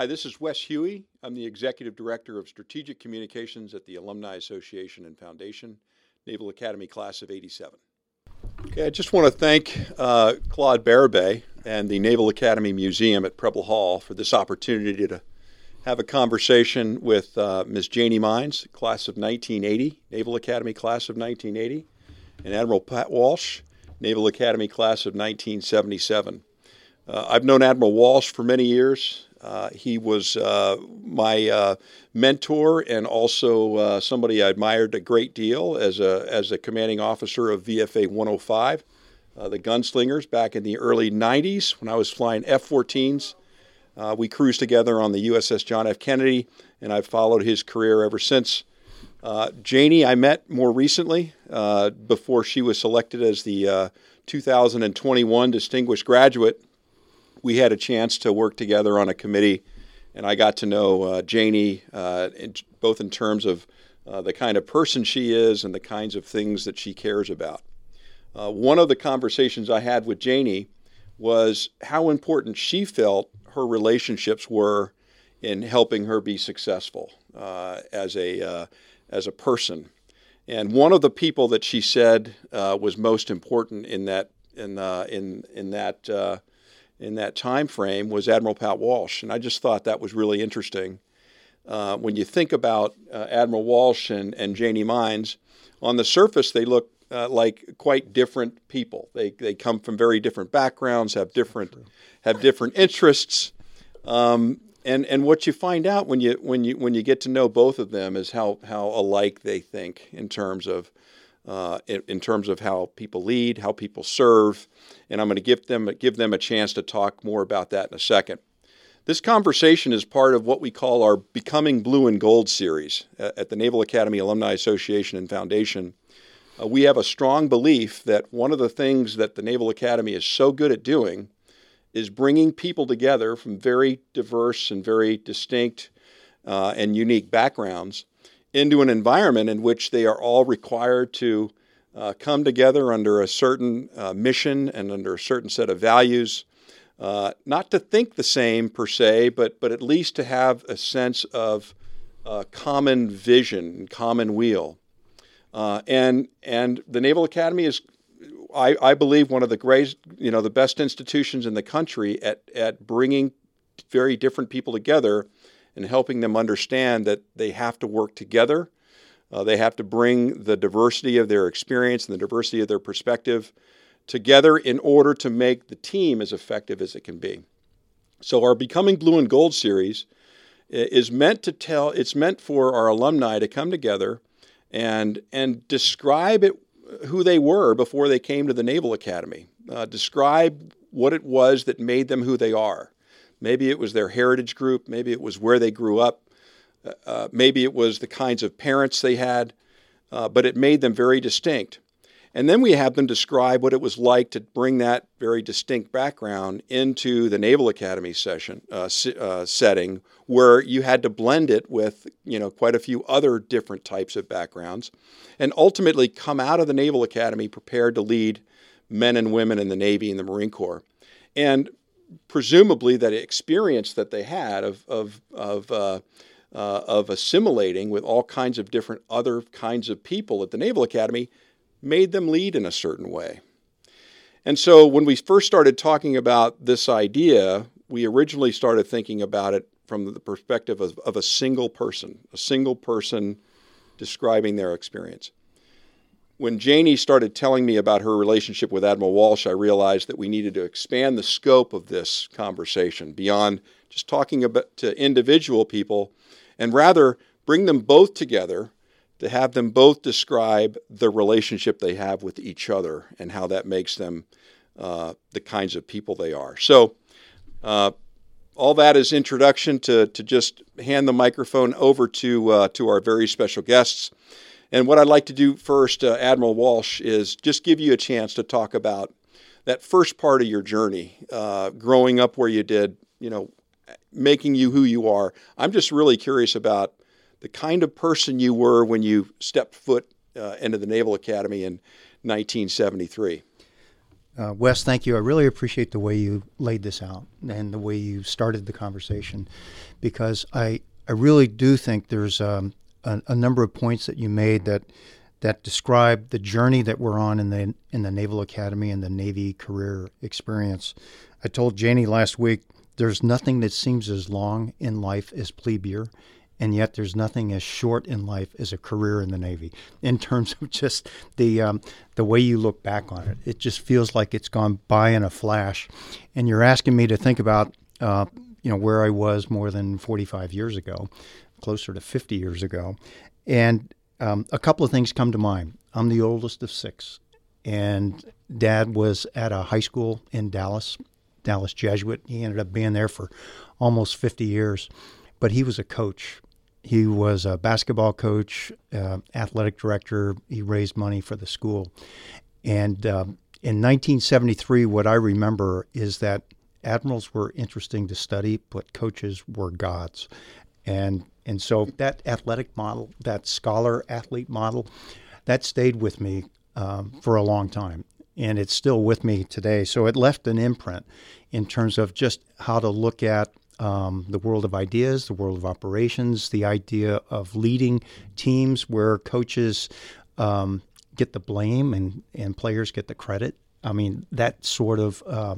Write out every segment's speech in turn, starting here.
Hi, this is Wes Huey. I'm the Executive Director of Strategic Communications at the Alumni Association and Foundation, Naval Academy Class of 87. Okay, I just want to thank uh, Claude Bérubé and the Naval Academy Museum at Preble Hall for this opportunity to have a conversation with uh, Ms. Janie Mines, class of 1980, Naval Academy class of 1980, and Admiral Pat Walsh, Naval Academy class of 1977. Uh, I've known Admiral Walsh for many years. Uh, he was uh, my uh, mentor and also uh, somebody I admired a great deal as a, as a commanding officer of VFA 105, uh, the Gunslingers, back in the early 90s when I was flying F 14s. we cruised together on the USS John F. Kennedy, and I've followed his career ever since. Janie, I met more recently before she was selected as the 2021 Distinguished Graduate we had a chance to work together on a committee, and I got to know uh, Janie uh, in, both in terms of uh, the kind of person she is and the kinds of things that she cares about. Uh, one of the conversations I had with Janie was how important she felt her relationships were in helping her be successful uh, as a uh, as a person. And one of the people that she said was most important in that in in in that in that time frame was Admiral Pat Walsh, and I just thought that was really interesting. Uh, when you think about uh, Admiral Walsh and, and Janie Mines, on the surface they look uh, like quite different people. They, they come from very different backgrounds, have different have different interests, um, and and what you find out when you when you when you get to know both of them is how how alike they think in terms of uh, in, in, terms of how people lead, how people serve, and I'm going to give them give them a chance to talk more about that in a second. This conversation is part of what we call our Becoming Blue and Gold series at the Naval Academy Alumni Association and Foundation. Uh, we have a strong belief that one of the things that the Naval Academy is so good at doing is bringing people together from very diverse and very distinct uh, and unique backgrounds into an environment in which they are all required to uh, come together under a certain uh, mission and under a certain set of values. Uh, not to think the same per se, but, but at least to have a sense of uh, common vision, common wheel. Uh, and, and the Naval Academy is, I, I believe, one of the great, you know, the best institutions in the country at, at bringing very different people together and helping them understand that they have to work together. Uh, they have to bring the diversity of their experience and the diversity of their perspective together in order to make the team as effective as it can be. So, our Becoming Blue and Gold series is meant to tell, it's meant for our alumni to come together and, and describe it, who they were before they came to the Naval Academy, uh, describe what it was that made them who they are. Maybe it was their heritage group. Maybe it was where they grew up. Uh, uh, maybe it was the kinds of parents they had. Uh, but it made them very distinct. And then we have them describe what it was like to bring that very distinct background into the Naval Academy session uh, uh, setting, where you had to blend it with you know quite a few other different types of backgrounds, and ultimately come out of the Naval Academy prepared to lead men and women in the Navy and the Marine Corps. And presumably that experience that they had of of of uh, uh, of assimilating with all kinds of different other kinds of people at the Naval Academy made them lead in a certain way. And so when we first started talking about this idea, we originally started thinking about it from the perspective of, of a single person, a single person describing their experience when Janie started telling me about her relationship with Admiral Walsh, I realized that we needed to expand the scope of this conversation beyond just talking about to individual people and rather bring them both together to have them both describe the relationship they have with each other and how that makes them uh, the kinds of people they are. So, uh, all that is introduction to, to just hand the microphone over to, uh, to our very special guests. And what I'd like to do first, uh, Admiral Walsh, is just give you a chance to talk about that first part of your journey, uh, growing up where you did, you know, making you who you are. I'm just really curious about the kind of person you were when you stepped foot uh, into the Naval Academy in 1973. Uh, Wes, thank you. I really appreciate the way you laid this out and the way you started the conversation, because I I really do think there's um, a, a, number of points that you made that that describe the journey that we're on in the in the Naval Academy and the Navy career experience. I told Janie last week there's nothing that seems as long in life as plebe year, and yet there's nothing as short in life as a career in the Navy. In terms of just the um, the way you look back on it, it just feels like it's gone by in a flash. And you're asking me to think about uh, you know where I was more than 45 years ago, closer to 50 years ago, and um, a couple of things come to mind. I'm the oldest of six, and Dad was at a high school in Dallas, Dallas Jesuit. He ended up being there for almost 50 years, but he was a coach. He was a basketball coach, uh, athletic director. He raised money for the school, and um, in 1973, what I remember is that admirals were interesting to study, but coaches were gods. And and so that athletic model, that scholar athlete model, that stayed with me um, for a long time, and it's still with me today. So it left an imprint in terms of just how to look at um, the world of ideas, the world of operations, the idea of leading teams where coaches um, get the blame and, and players get the credit. I mean, that sort of uh,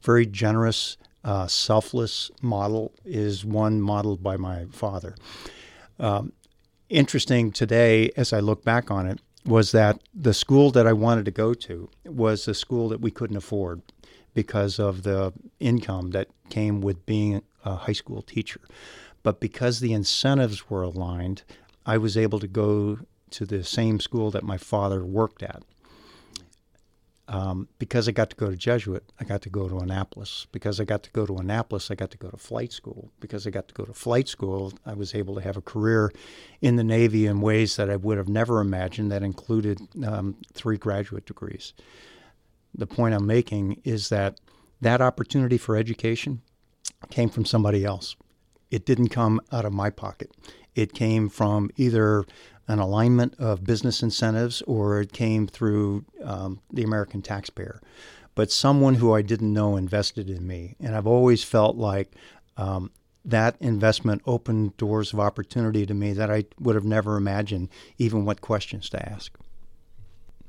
very generous, uh, selfless model is one modeled by my father. Um, interesting today, as I look back on it, was that the school that I wanted to go to was a school that we couldn't afford because of the income that came with being a high school teacher. But because the incentives were aligned, I was able to go to the same school that my father worked at um, because I got to go to Jesuit, I got to go to Annapolis. Because I got to go to Annapolis, I got to go to flight school. Because I got to go to flight school, I was able to have a career in the Navy in ways that I would have never imagined that included um, three graduate degrees. The point I'm making is that that opportunity for education came from somebody else. It didn't come out of my pocket. It came from either an alignment of business incentives or it came through um, the American taxpayer. But someone who I didn't know invested in me. And I've always felt like um, that investment opened doors of opportunity to me that I would have never imagined, even what questions to ask.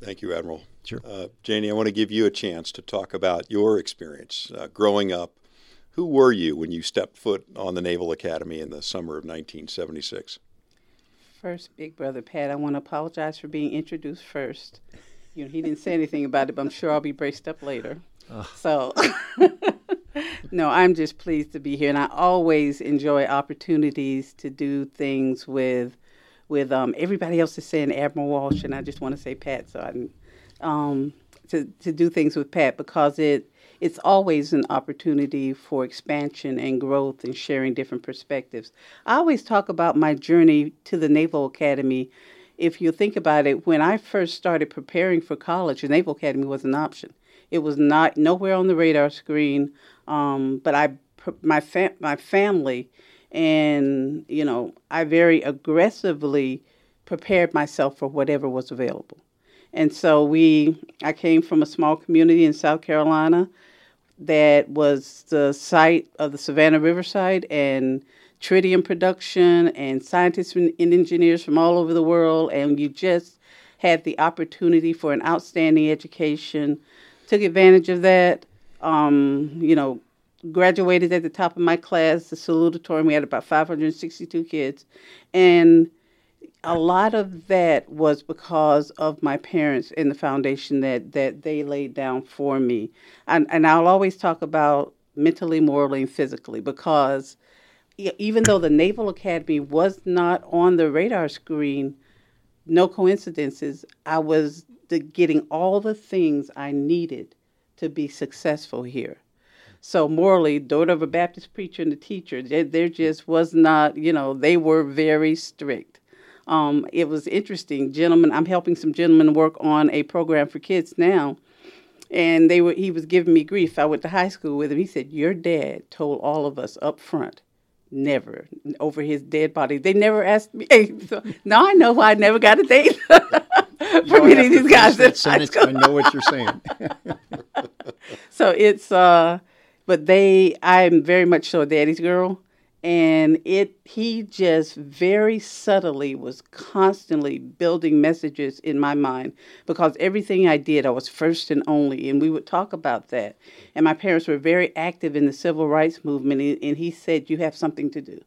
Thank you, Admiral. Sure. Uh, Janie, I want to give you a chance to talk about your experience uh, growing up. Who were you when you stepped foot on the Naval Academy in the summer of 1976? First, Big Brother Pat, I want to apologize for being introduced first. You know, he didn't say anything about it, but I'm sure I'll be braced up later. So, no, I'm just pleased to be here, and I always enjoy opportunities to do things with with um, everybody else is saying Admiral Walsh, and I just want to say Pat, so I um, to to do things with Pat because it it's always an opportunity for expansion and growth and sharing different perspectives. I always talk about my journey to the Naval Academy. If you think about it, when I first started preparing for college, the Naval Academy was an option. It was not nowhere on the radar screen. Um, but I, my fa- my family, and you know, I very aggressively prepared myself for whatever was available. And so we, I came from a small community in South Carolina that was the site of the Savannah River Site and tritium production and scientists and engineers from all over the world. And you just had the opportunity for an outstanding education, took advantage of that. Um, you know, graduated at the top of my class, the salutatorian. We had about 562 kids. And a lot of that was because of my parents and the foundation that that they laid down for me. And and I'll always talk about mentally, morally, and physically because even though the Naval Academy was not on the radar screen, no coincidences, I was the, getting all the things I needed to be successful here. So morally, daughter of a Baptist preacher and a teacher, there, there just was not, you know, they were very strict. Um, it was interesting. Gentlemen, I'm helping some gentlemen work on a program for kids now. And they were he was giving me grief. I went to high school with him. He said, Your dad told all of us up front, never over his dead body. They never asked me. So now I know why I never got a date. for many of these guys. That sentence, I know what you're saying. so it's uh, but they I'm very much so a daddy's girl, and it he just very subtly was constantly building messages in my mind because everything I did I was first and only, and we would talk about that. And my parents were very active in the civil rights movement, and he said you have something to do.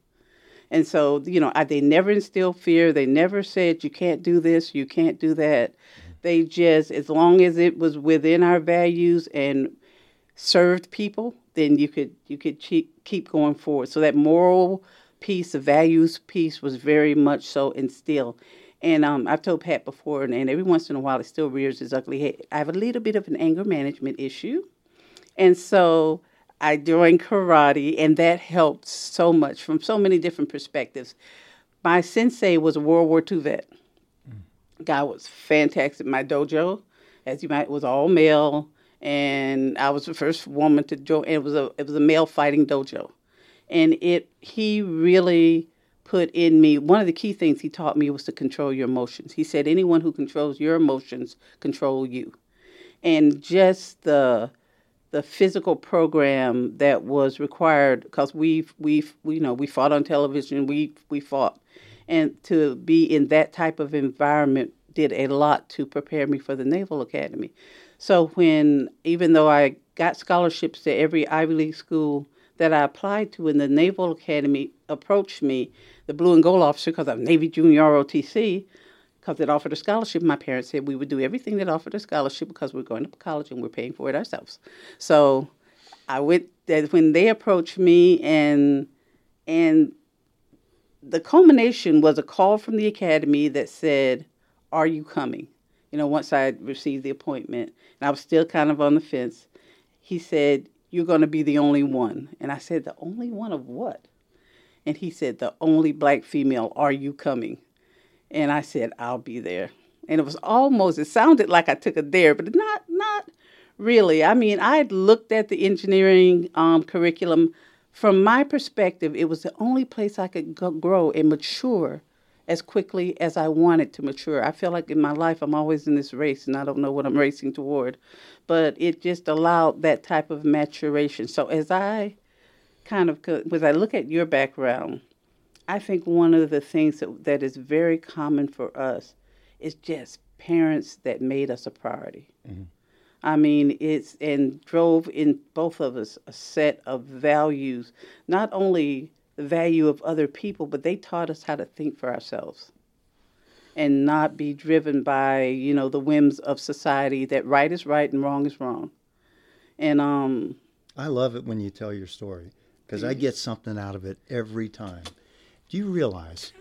And so, you know, I, they never instilled fear. They never said, you can't do this, you can't do that. Mm-hmm. They just, as long as it was within our values and served people, then you could you could keep going forward. So that moral piece, the values piece, was very much so instilled. And um, I've told Pat before, and, and every once in a while it still rears its ugly head. I have a little bit of an anger management issue, and so I joined karate, and that helped so much from so many different perspectives. My sensei was a World War II vet. Mm. Guy was fantastic. My dojo, as you might, was all male, and I was the first woman to join. It was a it was a male fighting dojo, and it he really put in me one of the key things he taught me was to control your emotions. He said anyone who controls your emotions control you, and just the the physical program that was required because we've we, you know we fought on television we we fought and to be in that type of environment did a lot to prepare me for the naval academy so when even though i got scholarships to every ivy league school that i applied to when the naval academy approached me the blue and gold officer because i'm navy junior rotc because it offered a scholarship. My parents said we would do everything that offered a scholarship because we're going to college and we're paying for it ourselves. So I went that when they approached me and and the culmination was a call from the academy that said, "Are you coming?" You know, once I received the appointment, and I was still kind of on the fence. He said, "You're going to be the only one," and I said, "The only one of what?" And he said, "The only black female. Are you coming?" And I said, I'll be there. And it was almost, it sounded like I took a dare, but not, not really. I mean, I had looked at the engineering um, curriculum. From my perspective, it was the only place I could go, grow and mature as quickly as I wanted to mature. I feel like in my life I'm always in this race and I don't know what I'm racing toward. But it just allowed that type of maturation. So as I kind of, as I look at your background, I think one of the things that, that is very common for us is just parents that made us a priority. Mm-hmm. I mean, it's and drove in both of us a set of values, not only the value of other people, but they taught us how to think for ourselves and not be driven by, you know, the whims of society that right is right and wrong is wrong. And um I love it when you tell your story because I get something out of it every time. Do you realize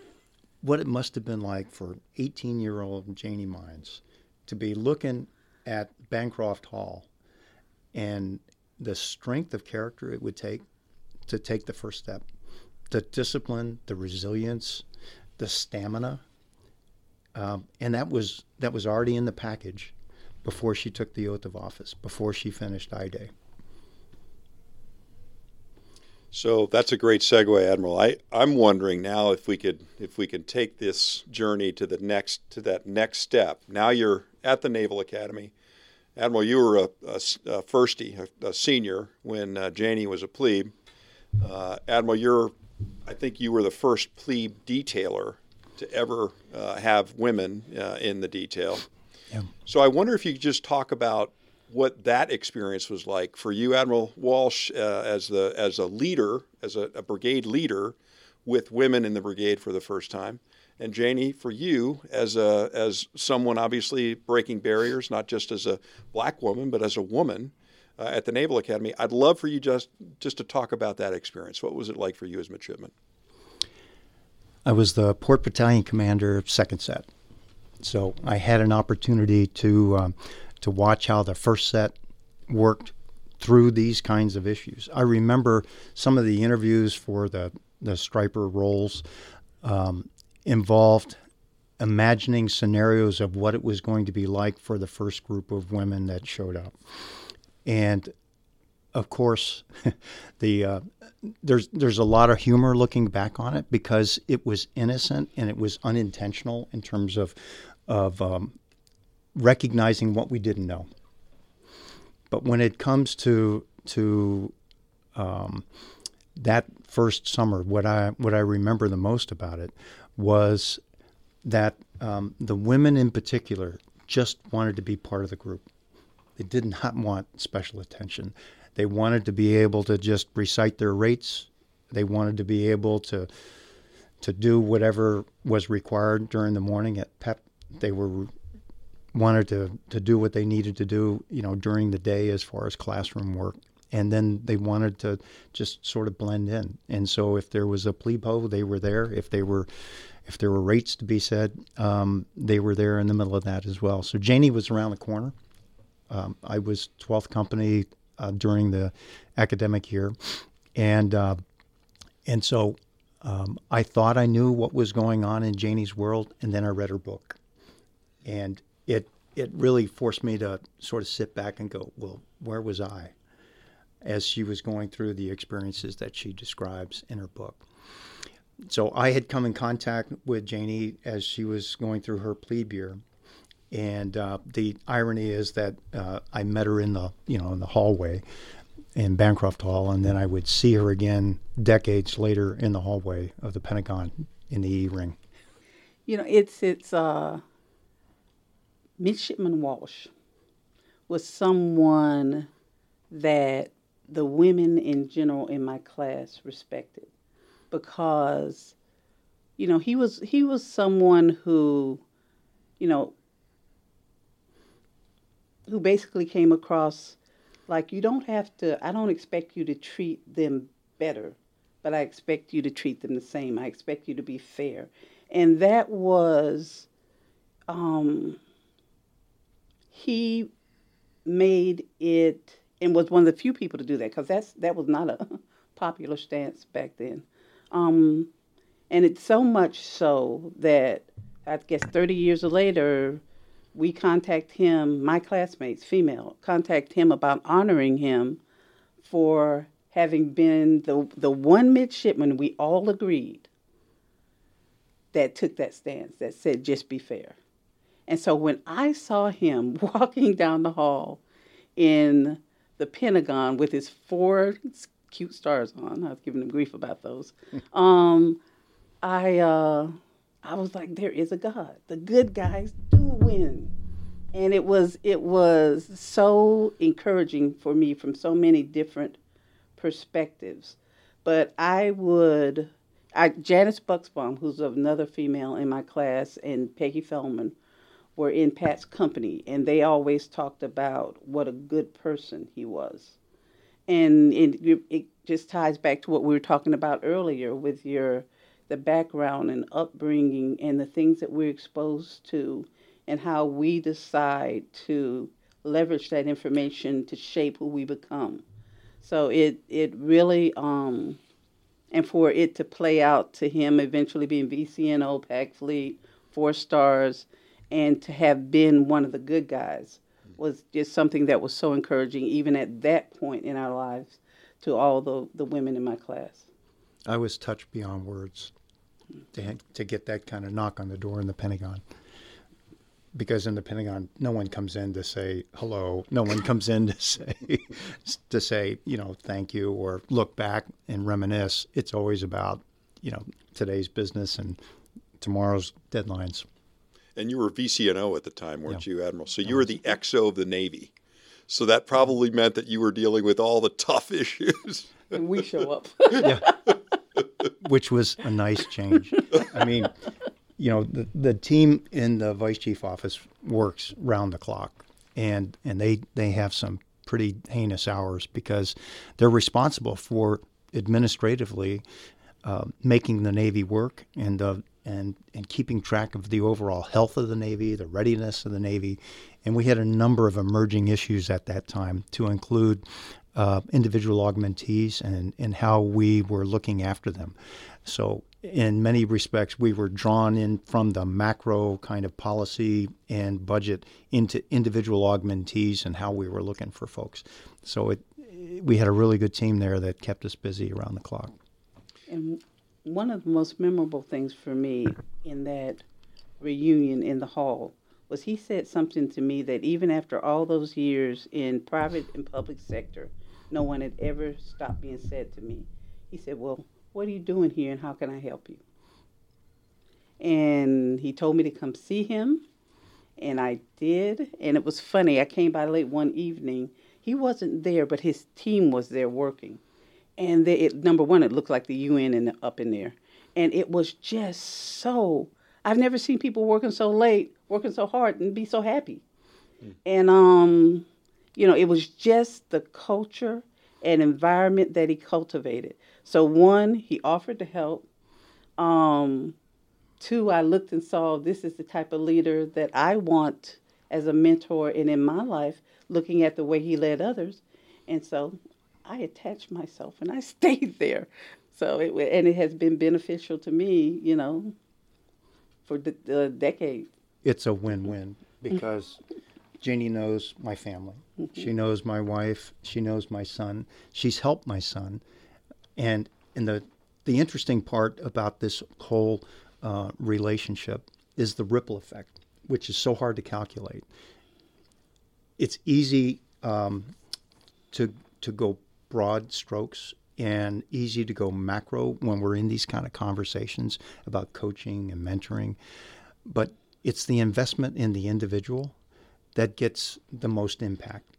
what it must have been like for 18 year old Janie Mines to be looking at Bancroft Hall and the strength of character it would take to take the first step? The discipline, the resilience, the stamina. Um, and that was that was already in the package before she took the oath of office, before she finished I Day. So that's a great segue, Admiral. I, I'm wondering now if we could if we can take this journey to the next to that next step. Now you're at the Naval Academy. Admiral, you were a, a, a firstie, a, a, senior when uh, Janie was a plebe. Uh, Admiral, you're I think you were the first plebe detailer to ever uh, have women uh, in the detail. Yeah. So I wonder if you could just talk about what that experience was like for you, Admiral Walsh, uh, as the as a leader, as a, a, brigade leader, with women in the brigade for the first time, and Janie, for you as a as someone obviously breaking barriers, not just as a black woman, but as a woman uh, at the Naval Academy. I'd love for you just just to talk about that experience. What was it like for you as midshipman? I was the port battalion commander, second set, so I had an opportunity to. Um, to watch how the first set worked through these kinds of issues. I remember some of the interviews for the, the striper roles um, involved imagining scenarios of what it was going to be like for the first group of women that showed up. And of course, the uh, there's there's a lot of humor looking back on it because it was innocent and it was unintentional in terms of of um, recognizing what we didn't know. but when it comes to to um, that first summer, what I what I remember the most about it was that um, the women in particular just wanted to be part of the group. They did not want special attention. They wanted to be able to just recite their rates. They wanted to be able to to do whatever was required during the morning at PEP. They were wanted to, to do what they needed to do, you know, during the day as far as classroom work. And then they wanted to just sort of blend in. And so if there was a plebo, they were there. If they were if there were rates to be said, um, they were there in the middle of that as well. So Janie was around the corner. Um, I was 12th company uh, during the academic year, and uh, and so um, I thought I knew what was going on in Janie's world, and then I read her book, and it it really forced me to sort of sit back and go, well, where was I, as she was going through the experiences that she describes in her book. So I had come in contact with Janie as she was going through her plebe year, and uh, the irony is that uh, I met her in the you know in the hallway in Bancroft Hall, and then I would see her again decades later in the hallway of the Pentagon in the E ring. You know, it's it's uh, Midshipman Walsh was someone that the women in general in my class respected because you know he was he was someone who you know who basically came across like you don't have to I don't expect you to treat them better, but I expect you to treat them the same. I expect you to be fair. And that was um he made it and was one of the few people to do that because that's that was not a popular stance back then. Um, and it's so much so that I guess 30 years later, we contact him, my classmates, female, contact him about honoring him for having been the, the one midshipman we all agreed that took that stance, that said, just be fair. And so when I saw him walking down the hall in the Pentagon with his four cute stars on, I was giving him grief about those. um, I uh, I was like, there is a God. The good guys win, and it was it was so encouraging for me from so many different perspectives. But I would, I Janice Bucksbaum, who's another female in my class, and Peggy Feldman were in Pat's company, and they always talked about what a good person he was. And it, it just ties back to what we were talking about earlier with your the background and upbringing and the things that we're exposed to and how we decide to leverage that information to shape who we become. So it it really um and for it to play out to him eventually being VCNO, PAC Fleet, four stars, and to have been one of the good guys was just something that was so encouraging even at that point in our lives to all the, the women in my class. I was touched beyond words to, to get that kind of knock on the door in the Pentagon. Because in the Pentagon, no one comes in to say hello. No one comes in to say to say you know thank you or look back and reminisce. It's always about you know today's business and tomorrow's deadlines. And you were VCNO at the time, weren't yeah. you, Admiral? So you were the XO of the Navy. So that probably meant that you were dealing with all the tough issues. And we show up. yeah. Which was a nice change. I mean, you know, the, the team in the vice chief office works round the clock, and and they they have some pretty heinous hours because they're responsible for administratively uh, making the Navy work and the and and keeping track of the overall health of the Navy, the readiness of the Navy, and we had a number of emerging issues at that time to include uh, individual augmentees and, and how we were looking after them. So, in many respects, we were drawn in from the macro kind of policy and budget into individual augmentees and how we were looking for folks. So, it, we had a really good team there that kept us busy around the clock. And one of the most memorable things for me in that reunion in the hall was he said something to me that even after all those years in private and public sector, no one had ever stopped being said to me. He said, Well, what are you doing here and how can I help you? And he told me to come see him, and I did. And it was funny. I came by late one evening. He wasn't there, but his team was there working. And they, it, number one, it looked like the UN in the, up in there. And it was just so, I've never seen people working so late, working so hard, and be so happy. Mm. And, um, you know, it was just the culture and environment that he cultivated. So, one, he offered to help. Um, two, I looked and saw this is the type of leader that I want as a mentor and in my life, looking at the way he led others. And so I attached myself and I stayed there. So it and it has been beneficial to me, you know, for the, the decade. It's a win-win because Janie knows my family. Mm-hmm. She knows my wife. She knows my son. She's helped my son, and and the the interesting part about this whole uh, relationship is the ripple effect, which is so hard to calculate. It's easy um, to to go broad strokes and easy to go macro when we're in these kind of conversations about coaching and mentoring, but it's the investment in the individual that gets the most impact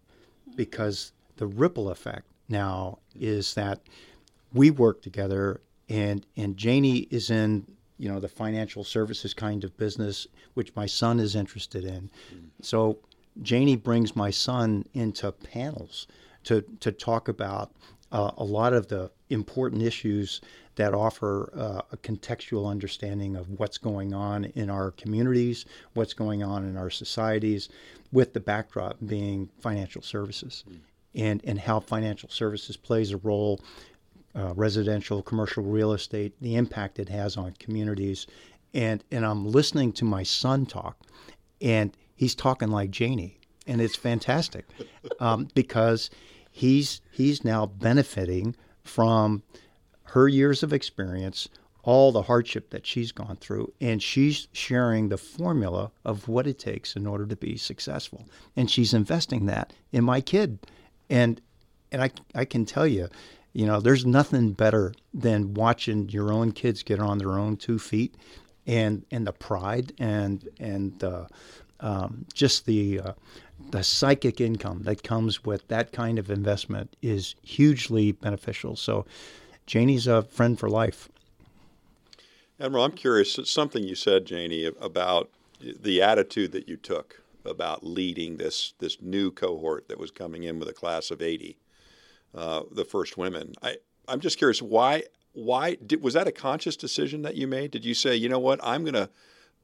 because the ripple effect now is that we work together and and Janie is in you know the financial services kind of business which my son is interested in so Janie brings my son into panels to to talk about uh, a lot of the important issues that offer uh, a contextual understanding of what's going on in our communities, what's going on in our societies, with the backdrop being financial services mm. and, and how financial services plays a role, uh, residential, commercial real estate, the impact it has on communities. And, and I'm listening to my son talk, and he's talking like Janie, and it's fantastic um, because he's, he's now benefiting from her years of experience all the hardship that she's gone through, and she's sharing the formula of what it takes in order to be successful. And she's investing that in my kid. And and I I can tell you, you know, there's nothing better than watching your own kids get on their own two feet, and and the pride and and uh, um, just the uh, the psychic income that comes with that kind of investment is hugely beneficial. So, Janie's a friend for life. Admiral, I'm curious. Something you said, Janie, about the attitude that you took about leading this this new cohort that was coming in with a class of 80, uh, the first women. I I'm just curious why why did, was that a conscious decision that you made? Did you say, you know what, I'm going to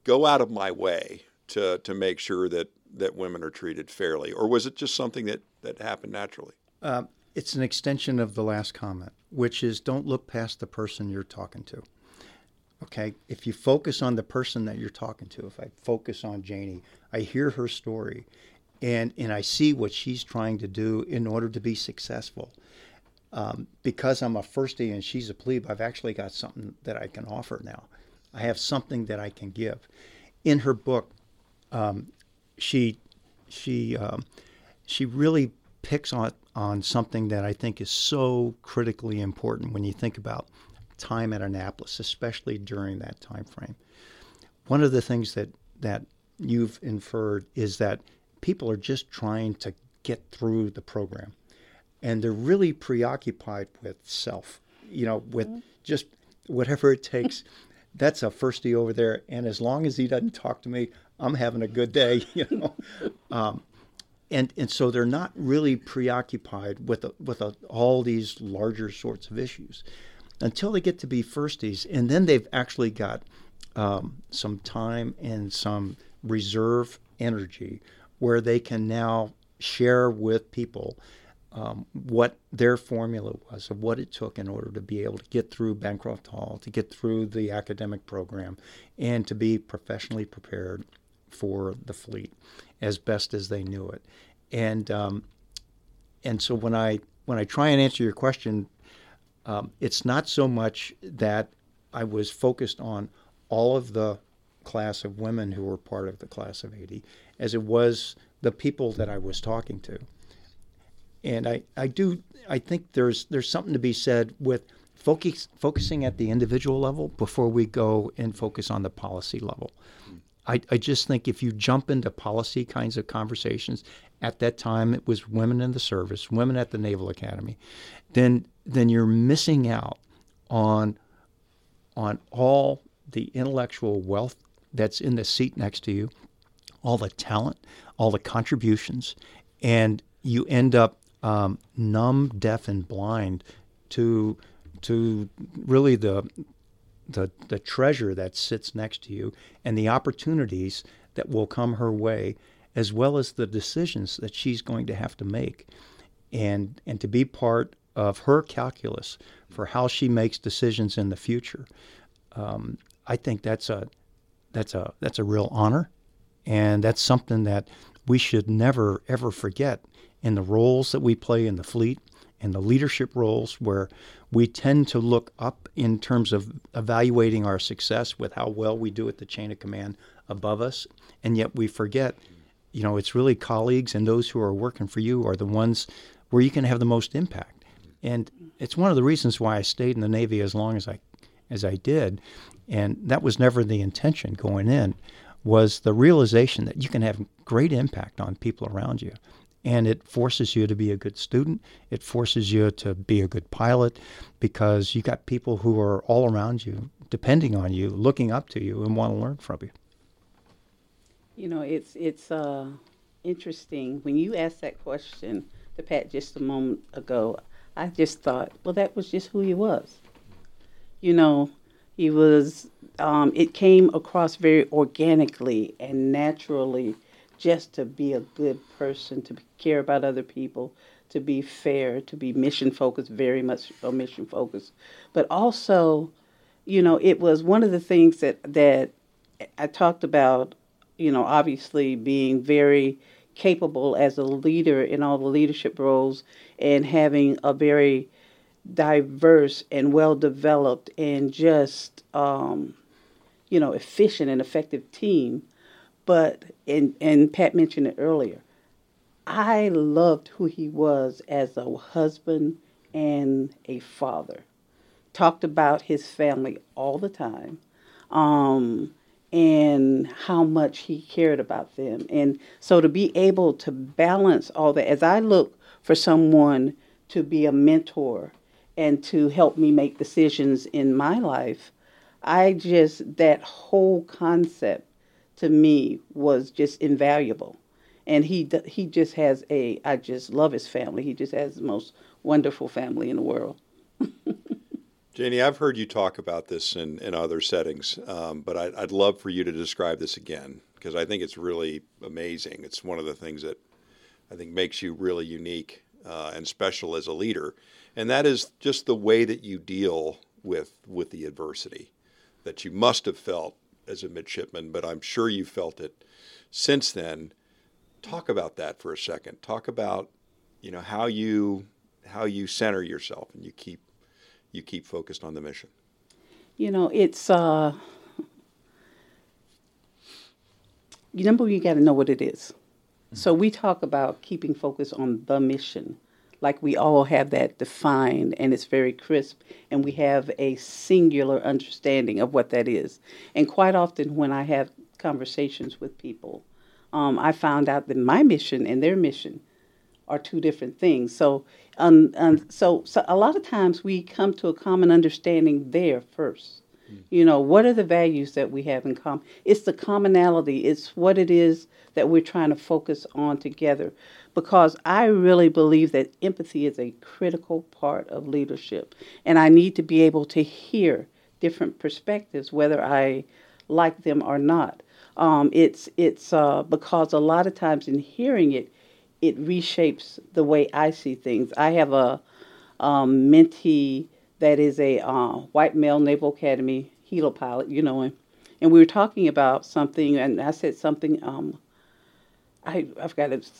go out of my way to to make sure that that women are treated fairly, or was it just something that that happened naturally? Uh, it's an extension of the last comment, which is don't look past the person you're talking to. Okay, if you focus on the person that you're talking to, if I focus on Janie, I hear her story and, and I see what she's trying to do in order to be successful. Um, because I'm a firstie and she's a plebe, I've actually got something that I can offer now. I have something that I can give. In her book, um, she she um, she really picks on on something that I think is so critically important when you think about time at Annapolis, especially during that time frame. One of the things that that you've inferred is that people are just trying to get through the program, and they're really preoccupied with self. You know, with mm-hmm. just whatever it takes. That's a firstie over there, and as long as he doesn't talk to me, I'm having a good day. You know. Um, and and so they're not really preoccupied with a, with a, all these larger sorts of issues until they get to be firsties, and then they've actually got um, some time and some reserve energy where they can now share with people um, what their formula was of what it took in order to be able to get through Bancroft Hall, to get through the academic program, and to be professionally prepared for the fleet as best as they knew it. And um, and so when I when I try and answer your question um, it's not so much that I was focused on all of the class of women who were part of the class of 80 as it was the people that I was talking to. And I, I do I think there's there's something to be said with focus, focusing at the individual level before we go and focus on the policy level. Hmm. I, I just think if you jump into policy kinds of conversations, at that time it was women in the service, women at the Naval Academy, then then you're missing out on on all the intellectual wealth that's in the seat next to you, all the talent, all the contributions, and you end up um, numb, deaf, and blind to to really the the the treasure that sits next to you and the opportunities that will come her way, as well as the decisions that she's going to have to make, and and to be part of her calculus for how she makes decisions in the future. Um, I think that's a that's a that's a real honor, and that's something that we should never ever forget in the roles that we play in the fleet and the leadership roles where we tend to look up in terms of evaluating our success with how well we do at the chain of command above us. And yet we forget you know it's really colleagues and those who are working for you are the ones where you can have the most impact. And it's one of the reasons why I stayed in the navy as long as I as I did and that was never the intention going in was the realization that you can have great impact on people around you and it forces you to be a good student. It forces you to be a good pilot because you got people who are all around you, depending on you, looking up to you, and want to learn from you. You know, it's it's uh, interesting when you asked that question to Pat just a moment ago. I just thought, well, that was just who he was. You know, he was. Um, it came across very organically and naturally just to be a good person, to care about other people, to be fair, to be mission focused, very much a mission focused. But also, you know, it was one of the things that that I talked about, you know, obviously being very capable as a leader in all the leadership roles and having a very diverse and well developed and just um, you know efficient and effective team but and and Pat mentioned it earlier. I loved who he was as a husband and a father. Talked about his family all the time, um, and how much he cared about them. And so to be able to balance all that, as I look for someone to be a mentor and to help me make decisions in my life, I just, that whole concept to me was just invaluable. And he he just has a I just love his family. He just has the most wonderful family in the world. Janie, I've heard you talk about this in, in other settings, um, but I'd, I'd love for you to describe this again because I think it's really amazing. It's one of the things that I think makes you really unique uh, and special as a leader, and that is just the way that you deal with with the adversity that you must have felt as a midshipman, but I'm sure you felt it since then. Talk about that for a second. Talk about you know how you how you center yourself and you keep you keep focused on the mission. You know, it's uh, number you got to know what it is. So we talk about keeping focus on the mission like we all have that defined and it's very crisp and we have a singular understanding of what that is. And quite often when I have conversations with people, um, I found out that my mission and their mission are two different things. So, um, um, so, so a lot of times we come to a common understanding there first. Mm. You know, what are the values that we have in common? It's the commonality. It's what it is that we're trying to focus on together because I really believe that empathy is a critical part of leadership. And I need to be able to hear different perspectives, whether I like them or not. Um, it's it's uh, because a lot of times in hearing it, it reshapes the way I see things. I have a um, mentee that is a uh, white male Naval Academy helo pilot, you know, and, and we were talking about something, and I said something. Um, I I forgot it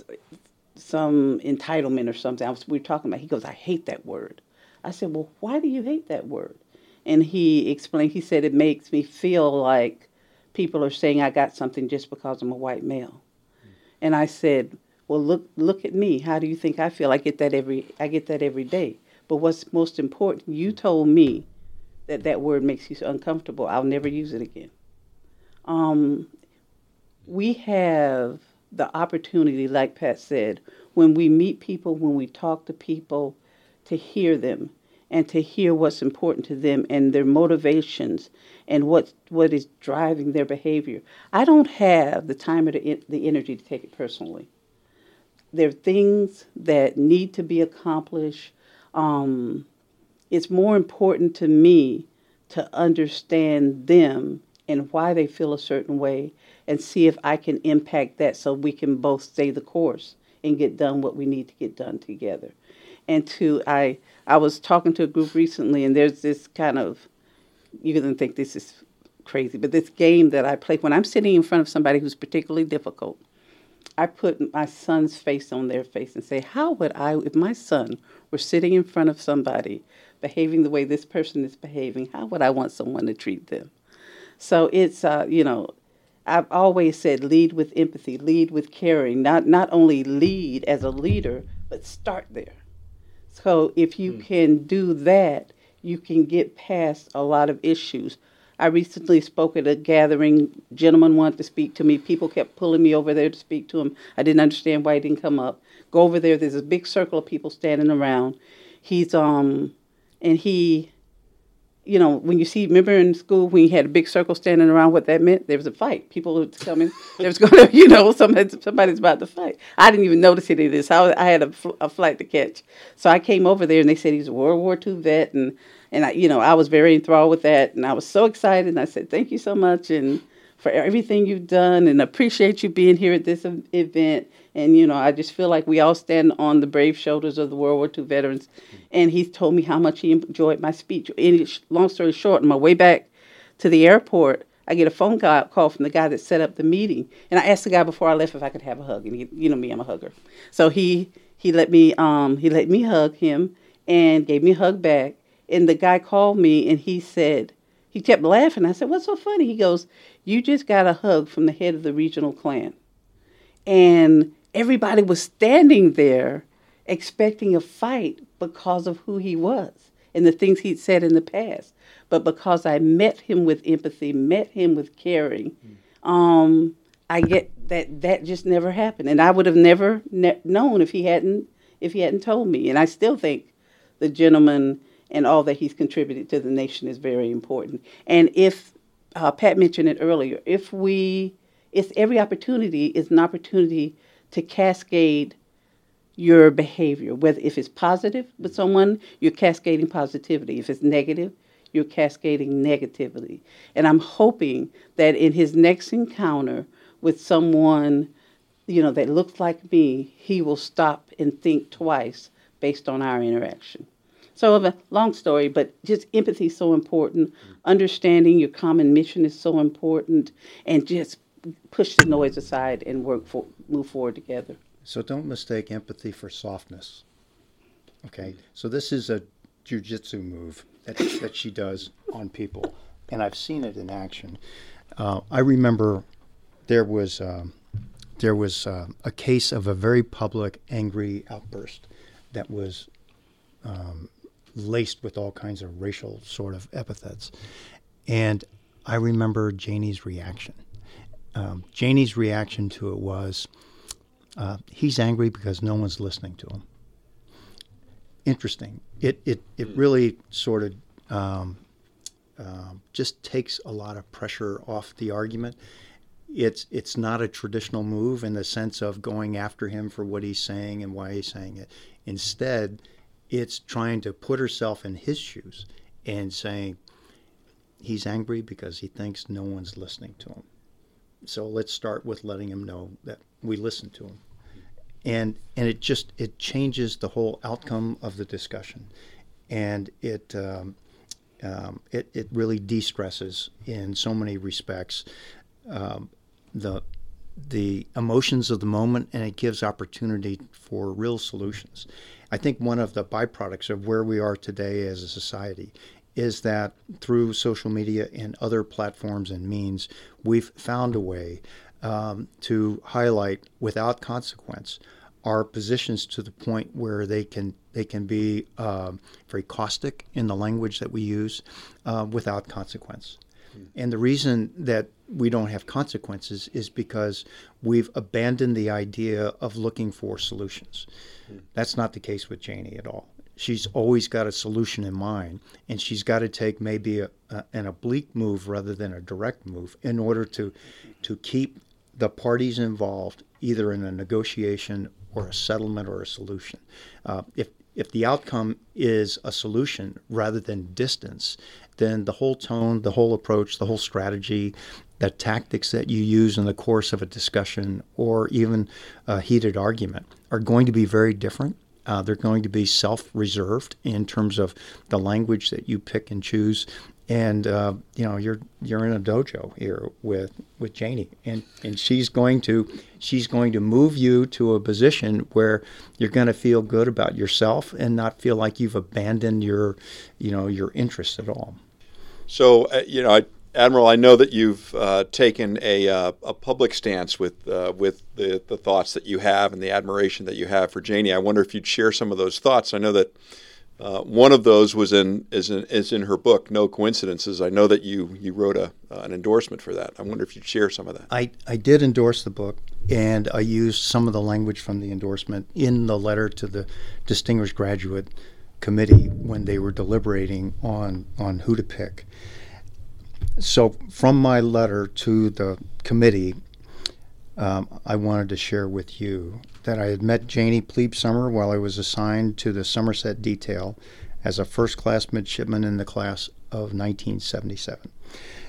some entitlement or something. Was, we were talking about. He goes, "I hate that word." I said, "Well, why do you hate that word?" And he explained. He said, "It makes me feel like people are saying I got something just because I'm a white male. And I said, well, look, look at me. How do you think I feel? I get that every, I get that every day. But what's most important, you told me that that word makes you uncomfortable. I'll never use it again. Um, we have the opportunity, like Pat said, when we meet people, when we talk to people, to hear them and to hear what's important to them and their motivations and what what is driving their behavior. I don't have the time or the, the energy to take it personally. There are things that need to be accomplished. Um, it's more important to me to understand them and why they feel a certain way and see if I can impact that so we can both stay the course and get done what we need to get done together. And to I I was talking to a group recently and there's this kind of you're gonna think this is crazy, but this game that I play when I'm sitting in front of somebody who's particularly difficult, I put my son's face on their face and say, How would I if my son were sitting in front of somebody behaving the way this person is behaving, how would I want someone to treat them? So it's uh, you know, I've always said lead with empathy, lead with caring, not not only lead as a leader, but start there. So if you mm. can do that, you can get past a lot of issues. I recently spoke at a gathering. Gentlemen wanted to speak to me. People kept pulling me over there to speak to him. I didn't understand why he didn't come up. Go over there. There's a big circle of people standing around. He's um, and he you know, when you see, remember in school when you had a big circle standing around, what that meant? There was a fight. People were coming. there was going to, you know, somebody, somebody's about to fight. I didn't even notice any of this. I, I had a, a flight to catch. So I came over there and they said he's a World War II vet. And, and I, you know, I was very enthralled with that. And I was so excited. And I said, thank you so much. And for everything you've done and appreciate you being here at this event. And, you know, I just feel like we all stand on the brave shoulders of the World War II veterans. And he told me how much he enjoyed my speech. And long story short, on my way back to the airport, I get a phone call from the guy that set up the meeting. And I asked the guy before I left if I could have a hug. And he, you know me, I'm a hugger. So he, he let me, um, he let me hug him and gave me a hug back. And the guy called me and he said, he kept laughing. I said, What's so funny? He goes, You just got a hug from the head of the regional Klan. And everybody was standing there expecting a fight because of who he was and the things he'd said in the past. But because I met him with empathy, met him with caring, um, I get that that just never happened, and I would have never ne- known if he hadn't if he hadn't told me. And I still think the gentleman and all that he's contributed to the nation is very important. And if uh, Pat mentioned it earlier, if we, it's every opportunity is an opportunity to cascade your behavior. Whether if it's positive with someone, you're cascading positivity. If it's negative, you're cascading negativity. And I'm hoping that in his next encounter with someone, you know, that looks like me, he will stop and think twice based on our interaction. So, of a long story, but just empathy is so important. Mm-hmm. Understanding your common mission is so important, and just push the noise aside and work for move forward together. So don't mistake empathy for softness. Okay, so this is a jujitsu move that, that she does on people, and I've seen it in action. Uh, I remember there was um, there was uh, a case of a very public angry outburst that was um, laced with all kinds of racial sort of epithets, and I remember Janie's reaction um, Janie's reaction to it was uh, he's angry because no one's listening to him. Interesting. It it it really sort of um, um, just takes a lot of pressure off the argument. It's it's not a traditional move in the sense of going after him for what he's saying and why he's saying it. Instead, it's trying to put herself in his shoes and saying he's angry because he thinks no one's listening to him. So let's start with letting him know that we listen to him. And and it just it changes the whole outcome of the discussion, and it um, um, it it really de-stresses in so many respects um, the the emotions of the moment, and it gives opportunity for real solutions. I think one of the byproducts of where we are today as a society is that through social media and other platforms and means, we've found a way um, to highlight without consequence our positions to the point where they can they can be uh, very caustic in the language that we use uh, without consequence. And the reason that we don't have consequences is because we've abandoned the idea of looking for solutions. That's not the case with Janie at all. She's always got a solution in mind, and she's got to take maybe a, a, an oblique move rather than a direct move in order to to keep the parties involved either in a negotiation or a settlement or a solution. Uh, if if the outcome is a solution rather than distance, then the whole tone, the whole approach, the whole strategy, the tactics that you use in the course of a discussion or even a heated argument are going to be very different. Uh, they're going to be self reserved in terms of the language that you pick and choose and uh, you know you're you're in a dojo here with with Janie, and and she's going to she's going to move you to a position where you're going to feel good about yourself and not feel like you've abandoned your you know your interests at all. So uh, you know, I, Admiral, I know that you've uh, taken a, uh, a public stance with uh, with the the thoughts that you have and the admiration that you have for Janie. I wonder if you'd share some of those thoughts. I know that uh, one of those was in is in is in her book, No Coincidences. I know that you you wrote a uh, an endorsement for that. I wonder if you'd share some of that. I, I did endorse the book, and I used some of the language from the endorsement in the letter to the distinguished graduate committee when they were deliberating on on who to pick. So from my letter to the committee, um, I wanted to share with you that I had met Janie Plebe Summer while I was assigned to the Somerset detail as a first class midshipman in the class of 1977.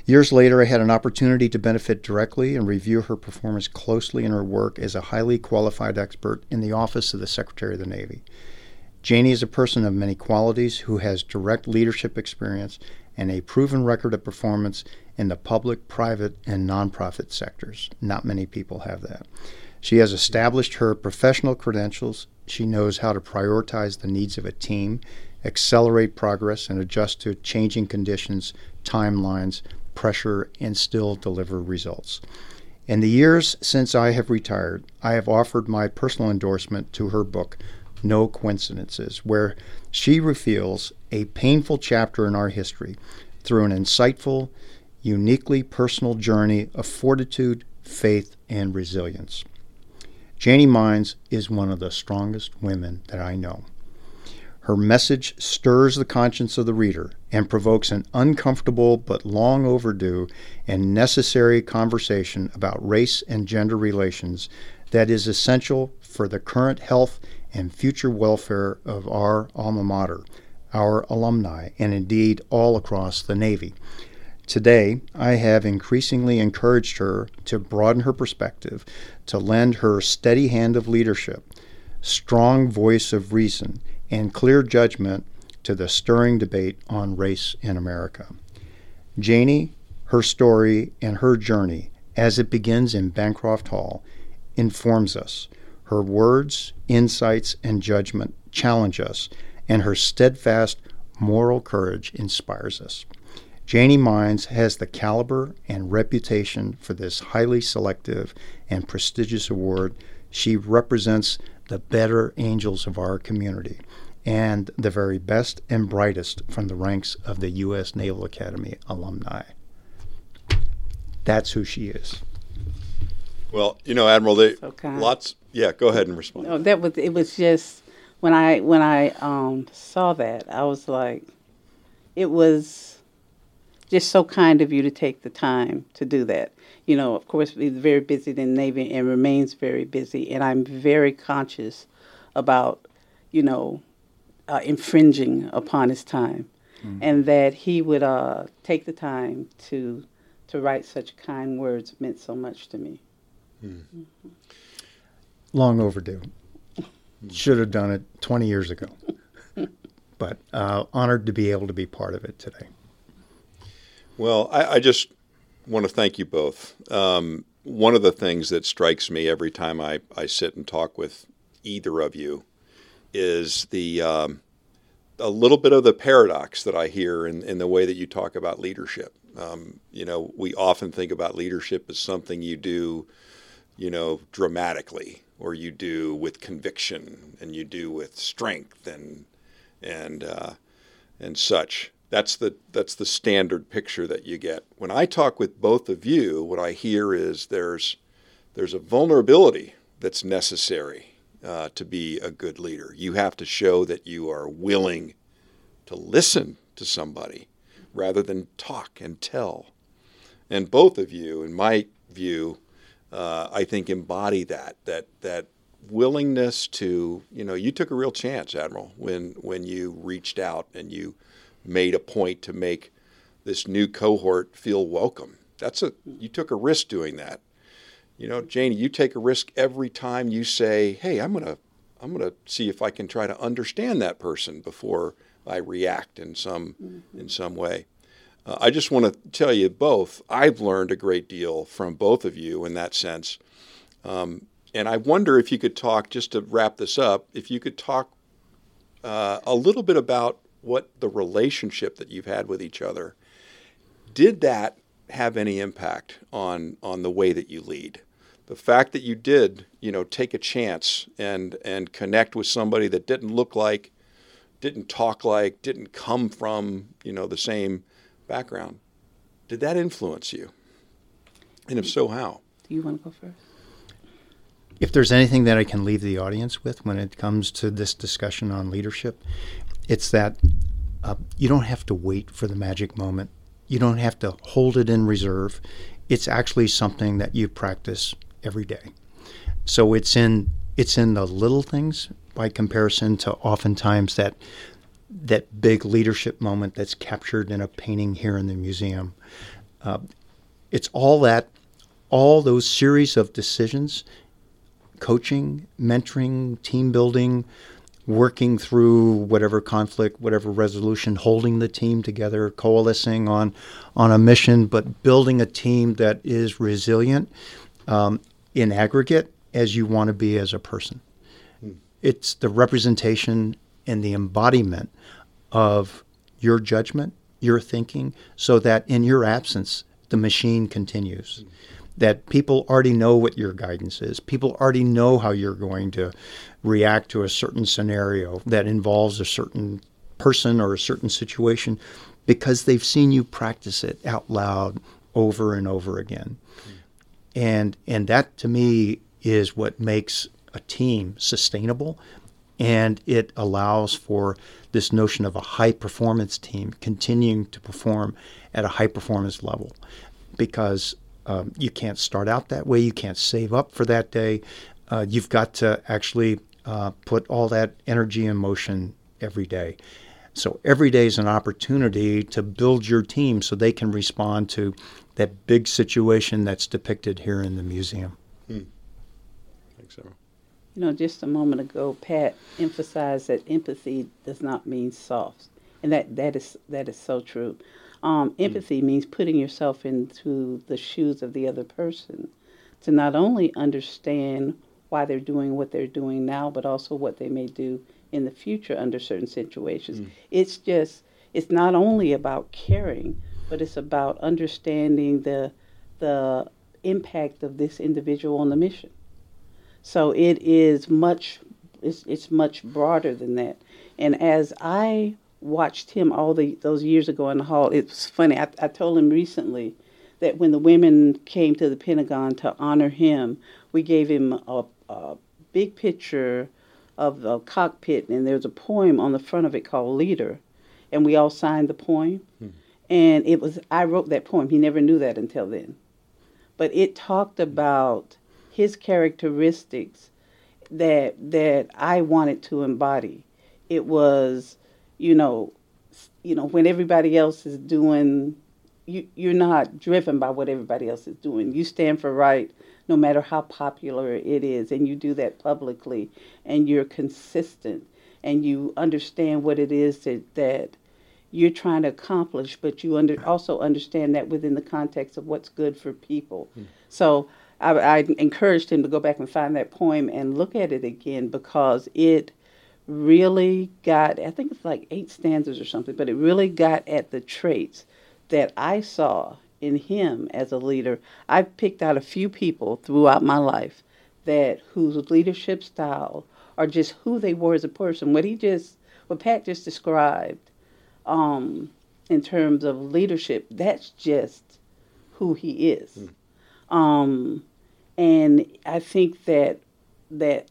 Years later, I had an opportunity to benefit directly and review her performance closely in her work as a highly qualified expert in the office of the Secretary of the Navy. Janie is a person of many qualities who has direct leadership experience and a proven record of performance in the public, private, and nonprofit sectors. Not many people have that. She has established her professional credentials. She knows how to prioritize the needs of a team, accelerate progress, and adjust to changing conditions, timelines, pressure, and still deliver results. In the years since I have retired, I have offered my personal endorsement to her book, No Coincidences, where she reveals a painful chapter in our history through an insightful, uniquely personal journey of fortitude, faith, and resilience. Janie Mines is one of the strongest women that I know. Her message stirs the conscience of the reader and provokes an uncomfortable but long overdue and necessary conversation about race and gender relations that is essential for the current health and future welfare of our alma mater, our alumni, and indeed all across the Navy. Today, I have increasingly encouraged her to broaden her perspective, to lend her steady hand of leadership, strong voice of reason, and clear judgment to the stirring debate on race in America. Janie, her story, and her journey, as it begins in Bancroft Hall, informs us. Her words, insights, and judgment challenge us, and her steadfast moral courage inspires us. Janie Mines has the caliber and reputation for this highly selective and prestigious award. She represents the better angels of our community and the very best and brightest from the ranks of the U.S. Naval Academy alumni. That's who she is. Well, you know, Admiral, they so lots. Yeah, go ahead and respond. No, that was it. Was just when I when I um, saw that, I was like, it was just so kind of you to take the time to do that. You know, of course, he's very busy in the Navy and remains very busy, and I'm very conscious about, you know, uh, infringing upon his time, mm. and that he would uh, take the time to to write such kind words meant so much to me. Mm. Mm-hmm. Long overdue. Should have done it 20 years ago, but uh, honored to be able to be part of it today. Well, I, I just want to thank you both. Um, one of the things that strikes me every time I, I sit and talk with either of you is the um, a little bit of the paradox that I hear in, in the way that you talk about leadership. Um, you know, we often think about leadership as something you do, you know, dramatically, or you do with conviction, and you do with strength and and uh, and such. That's the that's the standard picture that you get. When I talk with both of you, what I hear is there's there's a vulnerability that's necessary uh, to be a good leader. You have to show that you are willing to listen to somebody rather than talk and tell. And both of you, in my view, uh, I think embody that that that willingness to you know you took a real chance, Admiral, when when you reached out and you made a point to make this new cohort feel welcome. That's a you took a risk doing that. You know, Janie, you take a risk every time you say, "Hey, I'm gonna I'm gonna see if I can try to understand that person before I react in some mm-hmm. in some way." Uh, I just want to tell you both. I've learned a great deal from both of you in that sense, um, and I wonder if you could talk just to wrap this up. If you could talk uh, a little bit about what the relationship that you've had with each other did that have any impact on on the way that you lead? the fact that you did, you know, take a chance and and connect with somebody that didn't look like, didn't talk like, didn't come from, you know, the same background, did that influence you? And if so, how? Do you want to go first? If there's anything that I can leave the audience with when it comes to this discussion on leadership, it's that uh, you don't have to wait for the magic moment. You don't have to hold it in reserve. It's actually something that you practice every day. So it's in it's in the little things by comparison to oftentimes that that big leadership moment that's captured in a painting here in the museum. Uh, it's all that all those series of decisions, coaching, mentoring, team building, working through whatever conflict, whatever resolution, holding the team together, coalescing on on a mission, but building a team that is resilient um, in aggregate as you want to be as a person. Hmm. It's the representation and the embodiment of your judgment, your thinking, so that in your absence, the machine continues. That people already know what your guidance is. People already know how you're going to react to a certain scenario that involves a certain person or a certain situation because they've seen you practice it out loud over and over again and and that to me is what makes a team sustainable and it allows for this notion of a high performance team continuing to perform at a high performance level because um, you can't start out that way you can't save up for that day uh, you've got to actually uh, put all that energy in motion every day so every day is an opportunity to build your team so they can respond to that big situation that's depicted here in the museum. Hmm. Thanks, so. You know, just a moment ago, Pat emphasized that empathy does not mean soft, and that, that is that is so true. Um, hmm. empathy means putting yourself into the shoes of the other person to not only understand why they're doing what they're doing now, but also what they may do in the future under certain situations. Mm. It's just, it's not only about caring, but it's about understanding the the impact of this individual on the mission. So it is much it's, it's much broader than that. And as I watched him all the those years ago in the hall, it was funny. I, I told him recently that when the women came to the Pentagon to honor him, we gave him a, a big picture of the cockpit, and there's a poem on the front of it called Leader, and we all signed the poem. Hmm and it was I wrote that poem. He never knew that until then, but it talked about his characteristics that that I wanted to embody. It was, you know, you know when everybody else is doing, you you're not driven by what everybody else is doing. You stand for right, no matter how popular it is, and you do that publicly, and you're consistent, and you understand what it is that that you're trying to accomplish, but you under, also understand that within the context of what's good for people. Mm. So I, I, encouraged him to go back and find that poem and look at it again because it really got, I think it's like eight stanzas or something, but it really got at the traits that I saw in him as a leader. I've picked out a few people throughout my life that whose leadership style or just who they were as a person. What he just, what Pat just described, um, in terms of leadership, that's just who he is. Mm. Um, and I think that that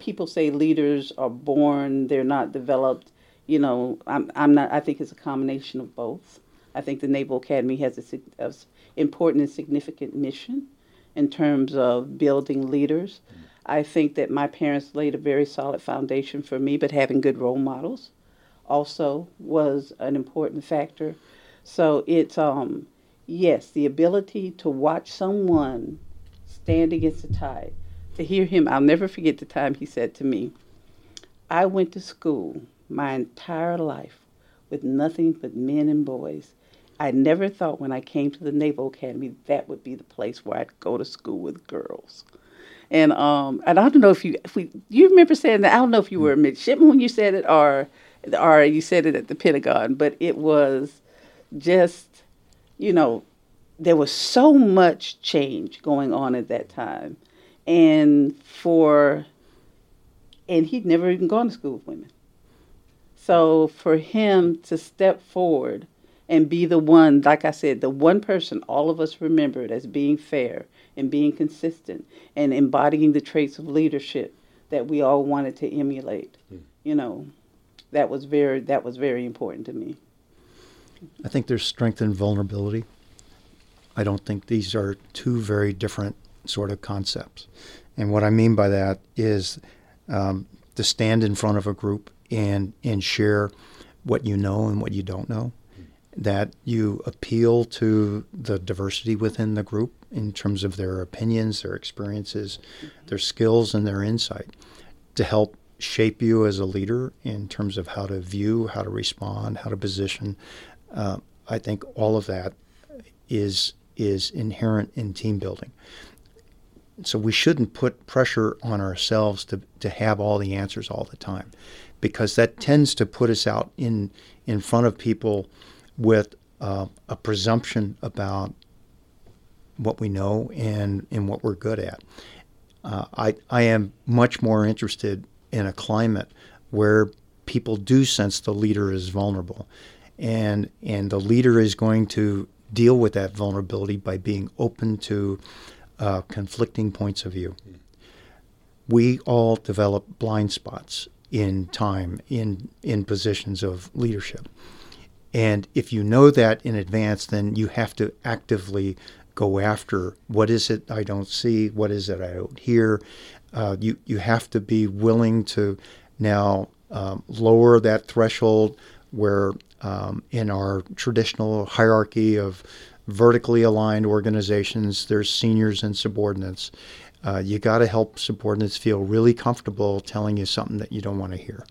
people say leaders are born; they're not developed. You know, I'm I'm not. I think it's a combination of both. I think the Naval Academy has a, a important and significant mission in terms of building leaders. Mm. I think that my parents laid a very solid foundation for me, but having good role models also was an important factor. So it's um yes, the ability to watch someone stand against the tide, to hear him. I'll never forget the time he said to me, I went to school my entire life with nothing but men and boys. I never thought when I came to the Naval Academy that would be the place where I'd go to school with girls. And um, and I don't know if you if we you remember saying that. I don't know if you were a midshipman when you said it or or you said it at the Pentagon, but it was just you know, there was so much change going on at that time. And for, and he'd never even gone to school with women. So for him to step forward and be the one, like I said, the one person all of us remembered as being fair and being consistent and embodying the traits of leadership that we all wanted to emulate, mm. you know, that was very that was very important to me. I think there's strength and vulnerability. I don't think these are two very different sort of concepts. And what I mean by that is um, to stand in front of a group and and share what you know and what you don't know. That you appeal to the diversity within the group in terms of their opinions, their experiences, their skills, and their insight to help shape you as a leader in terms of how to view, how to respond, how to position, uh, I think all of that is is inherent in team building. So we shouldn't put pressure on ourselves to, to have all the answers all the time, because that tends to put us out in in front of people with uh, a presumption about what we know and, and what we're good at. Uh, I, I am much more interested in a climate where people do sense the leader is vulnerable and and the leader is going to deal with that vulnerability by being open to uh, conflicting points of view. We all develop blind spots in time in in positions of leadership, and if you know that in advance, then you have to actively go after what is it I don't see, what is it I don't hear. Uh, you you have to be willing to now um, lower that threshold where um, in our traditional hierarchy of vertically aligned organizations, there's seniors and subordinates. Uh, you got to help subordinates feel really comfortable telling you something that you don't want to hear.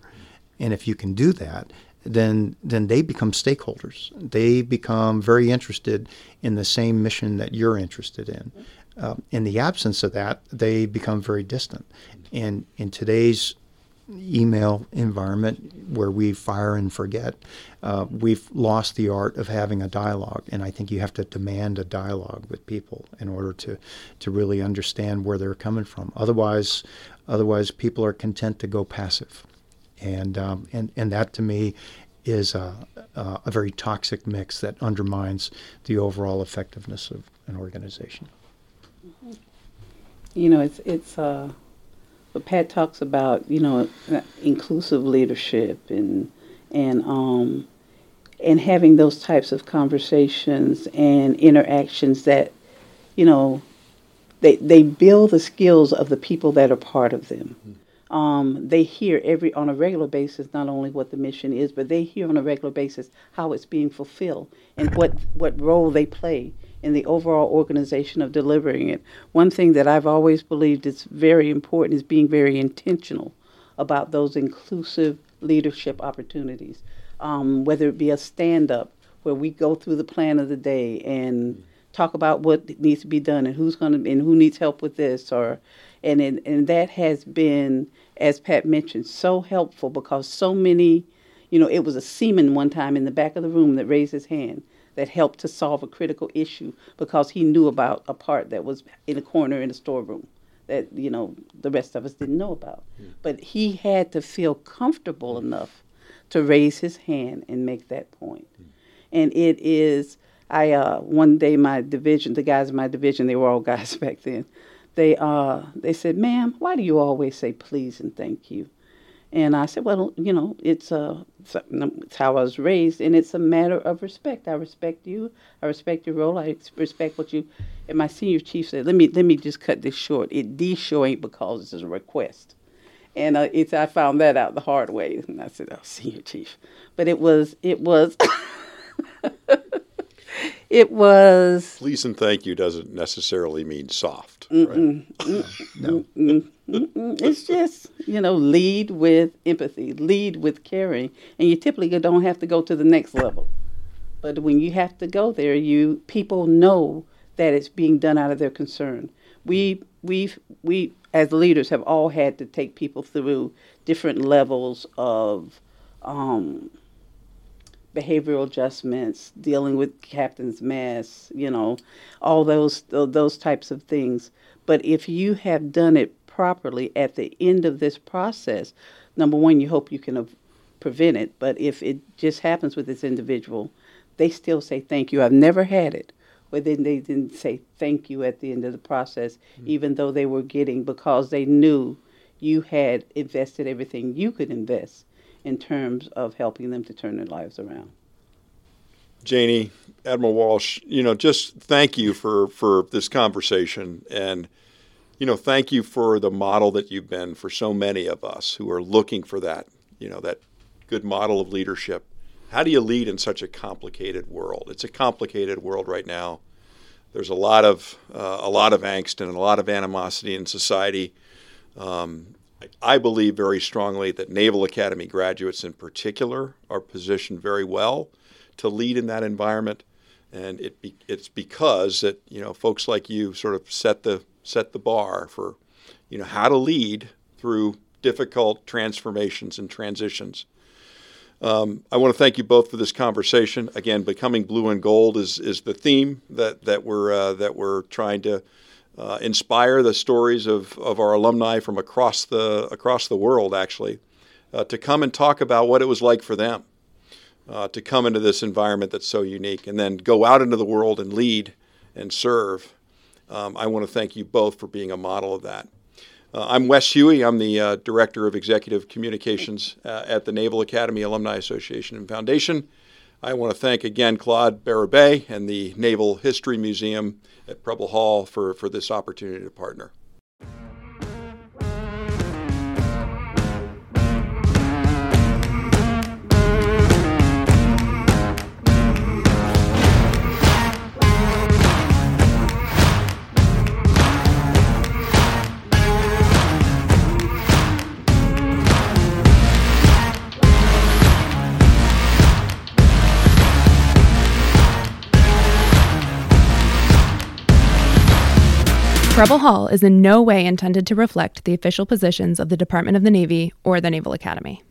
And if you can do that, then then they become stakeholders. They become very interested in the same mission that you're interested in. Uh, in the absence of that, they become very distant. And in today's email environment where we fire and forget, uh, we've lost the art of having a dialogue. And I think you have to demand a dialogue with people in order to, to really understand where they're coming from. Otherwise, otherwise people are content to go passive. And, um, and, and that to me is a, a very toxic mix that undermines the overall effectiveness of an organization. You know, it's, it's, uh but Pat talks about you know inclusive leadership and and um and having those types of conversations and interactions that you know they they build the skills of the people that are part of them. Mm-hmm. Um, they hear every on a regular basis not only what the mission is, but they hear on a regular basis how it's being fulfilled and what what role they play in the overall organization of delivering it. One thing that I've always believed is very important is being very intentional about those inclusive leadership opportunities, um, whether it be a stand up where we go through the plan of the day and talk about what needs to be done and who's going to and who needs help with this or and and, and that has been as Pat mentioned so helpful because so many you know it was a seaman one time in the back of the room that raised his hand that helped to solve a critical issue because he knew about a part that was in a corner in a storeroom that you know the rest of us didn't know about yeah. but he had to feel comfortable enough to raise his hand and make that point mm. and it is I uh, one day my division, the guys in my division, they were all guys back then. They uh, they said, "Ma'am, why do you always say please and thank you?" And I said, "Well, you know, it's uh, it's how I was raised, and it's a matter of respect. I respect you. I respect your role. I respect what you." And my senior chief said, "Let me let me just cut this short. It D show ain't because it's a request." And uh, it's I found that out the hard way, and I said, "Oh, senior chief," but it was it was. it was. Please and thank you doesn't necessarily mean soft. Right? no. it's just, you know, lead with empathy, lead with caring. And you typically don't have to go to the next level. But when you have to go there, you people know that it's being done out of their concern. We we we as leaders have all had to take people through different levels of um, behavioral adjustments, dealing with captain's mast, you know, all those those types of things. But if you have done it properly at the end of this process, number one, you hope you can prevent it. But if it just happens with this individual, they still say thank you. I've never had it where then they didn't say thank you at the end of the process, mm-hmm. even though they were getting because they knew you had invested everything you could invest in terms of helping them to turn their lives around. Janie, Admiral Walsh, you know, just thank you for, for this conversation. And, you know, thank you for the model that you've been for so many of us who are looking for that, you know, that good model of leadership. How do you lead in such a complicated world? It's a complicated world right now. There's a lot of uh, a lot of angst and a lot of animosity in society. Um, I believe very strongly that Naval Academy graduates in particular are positioned very well to lead in that environment, and it be, it's because that you know folks like you sort of set the set the bar for you know how to lead through difficult transformations and transitions. Um, I want to thank you both for this conversation. Again, becoming blue and gold is is the theme that that we're uh, that we're trying to uh, inspire the stories of, of our alumni from across the across the world, actually, uh, to come and talk about what it was like for them uh, to come into this environment that's so unique, and then go out into the world and lead and serve. Um, I want to thank you both for being a model of that. Uh, I'm Wes Huey. I'm the uh, Director of Executive Communications uh, at the Naval Academy Alumni Association and Foundation. I want to thank again Claude Berube and the Naval History Museum at Preble Hall for, for this opportunity to partner. Preble Hall is in no way intended to reflect the official positions of the Department of the Navy or the Naval Academy.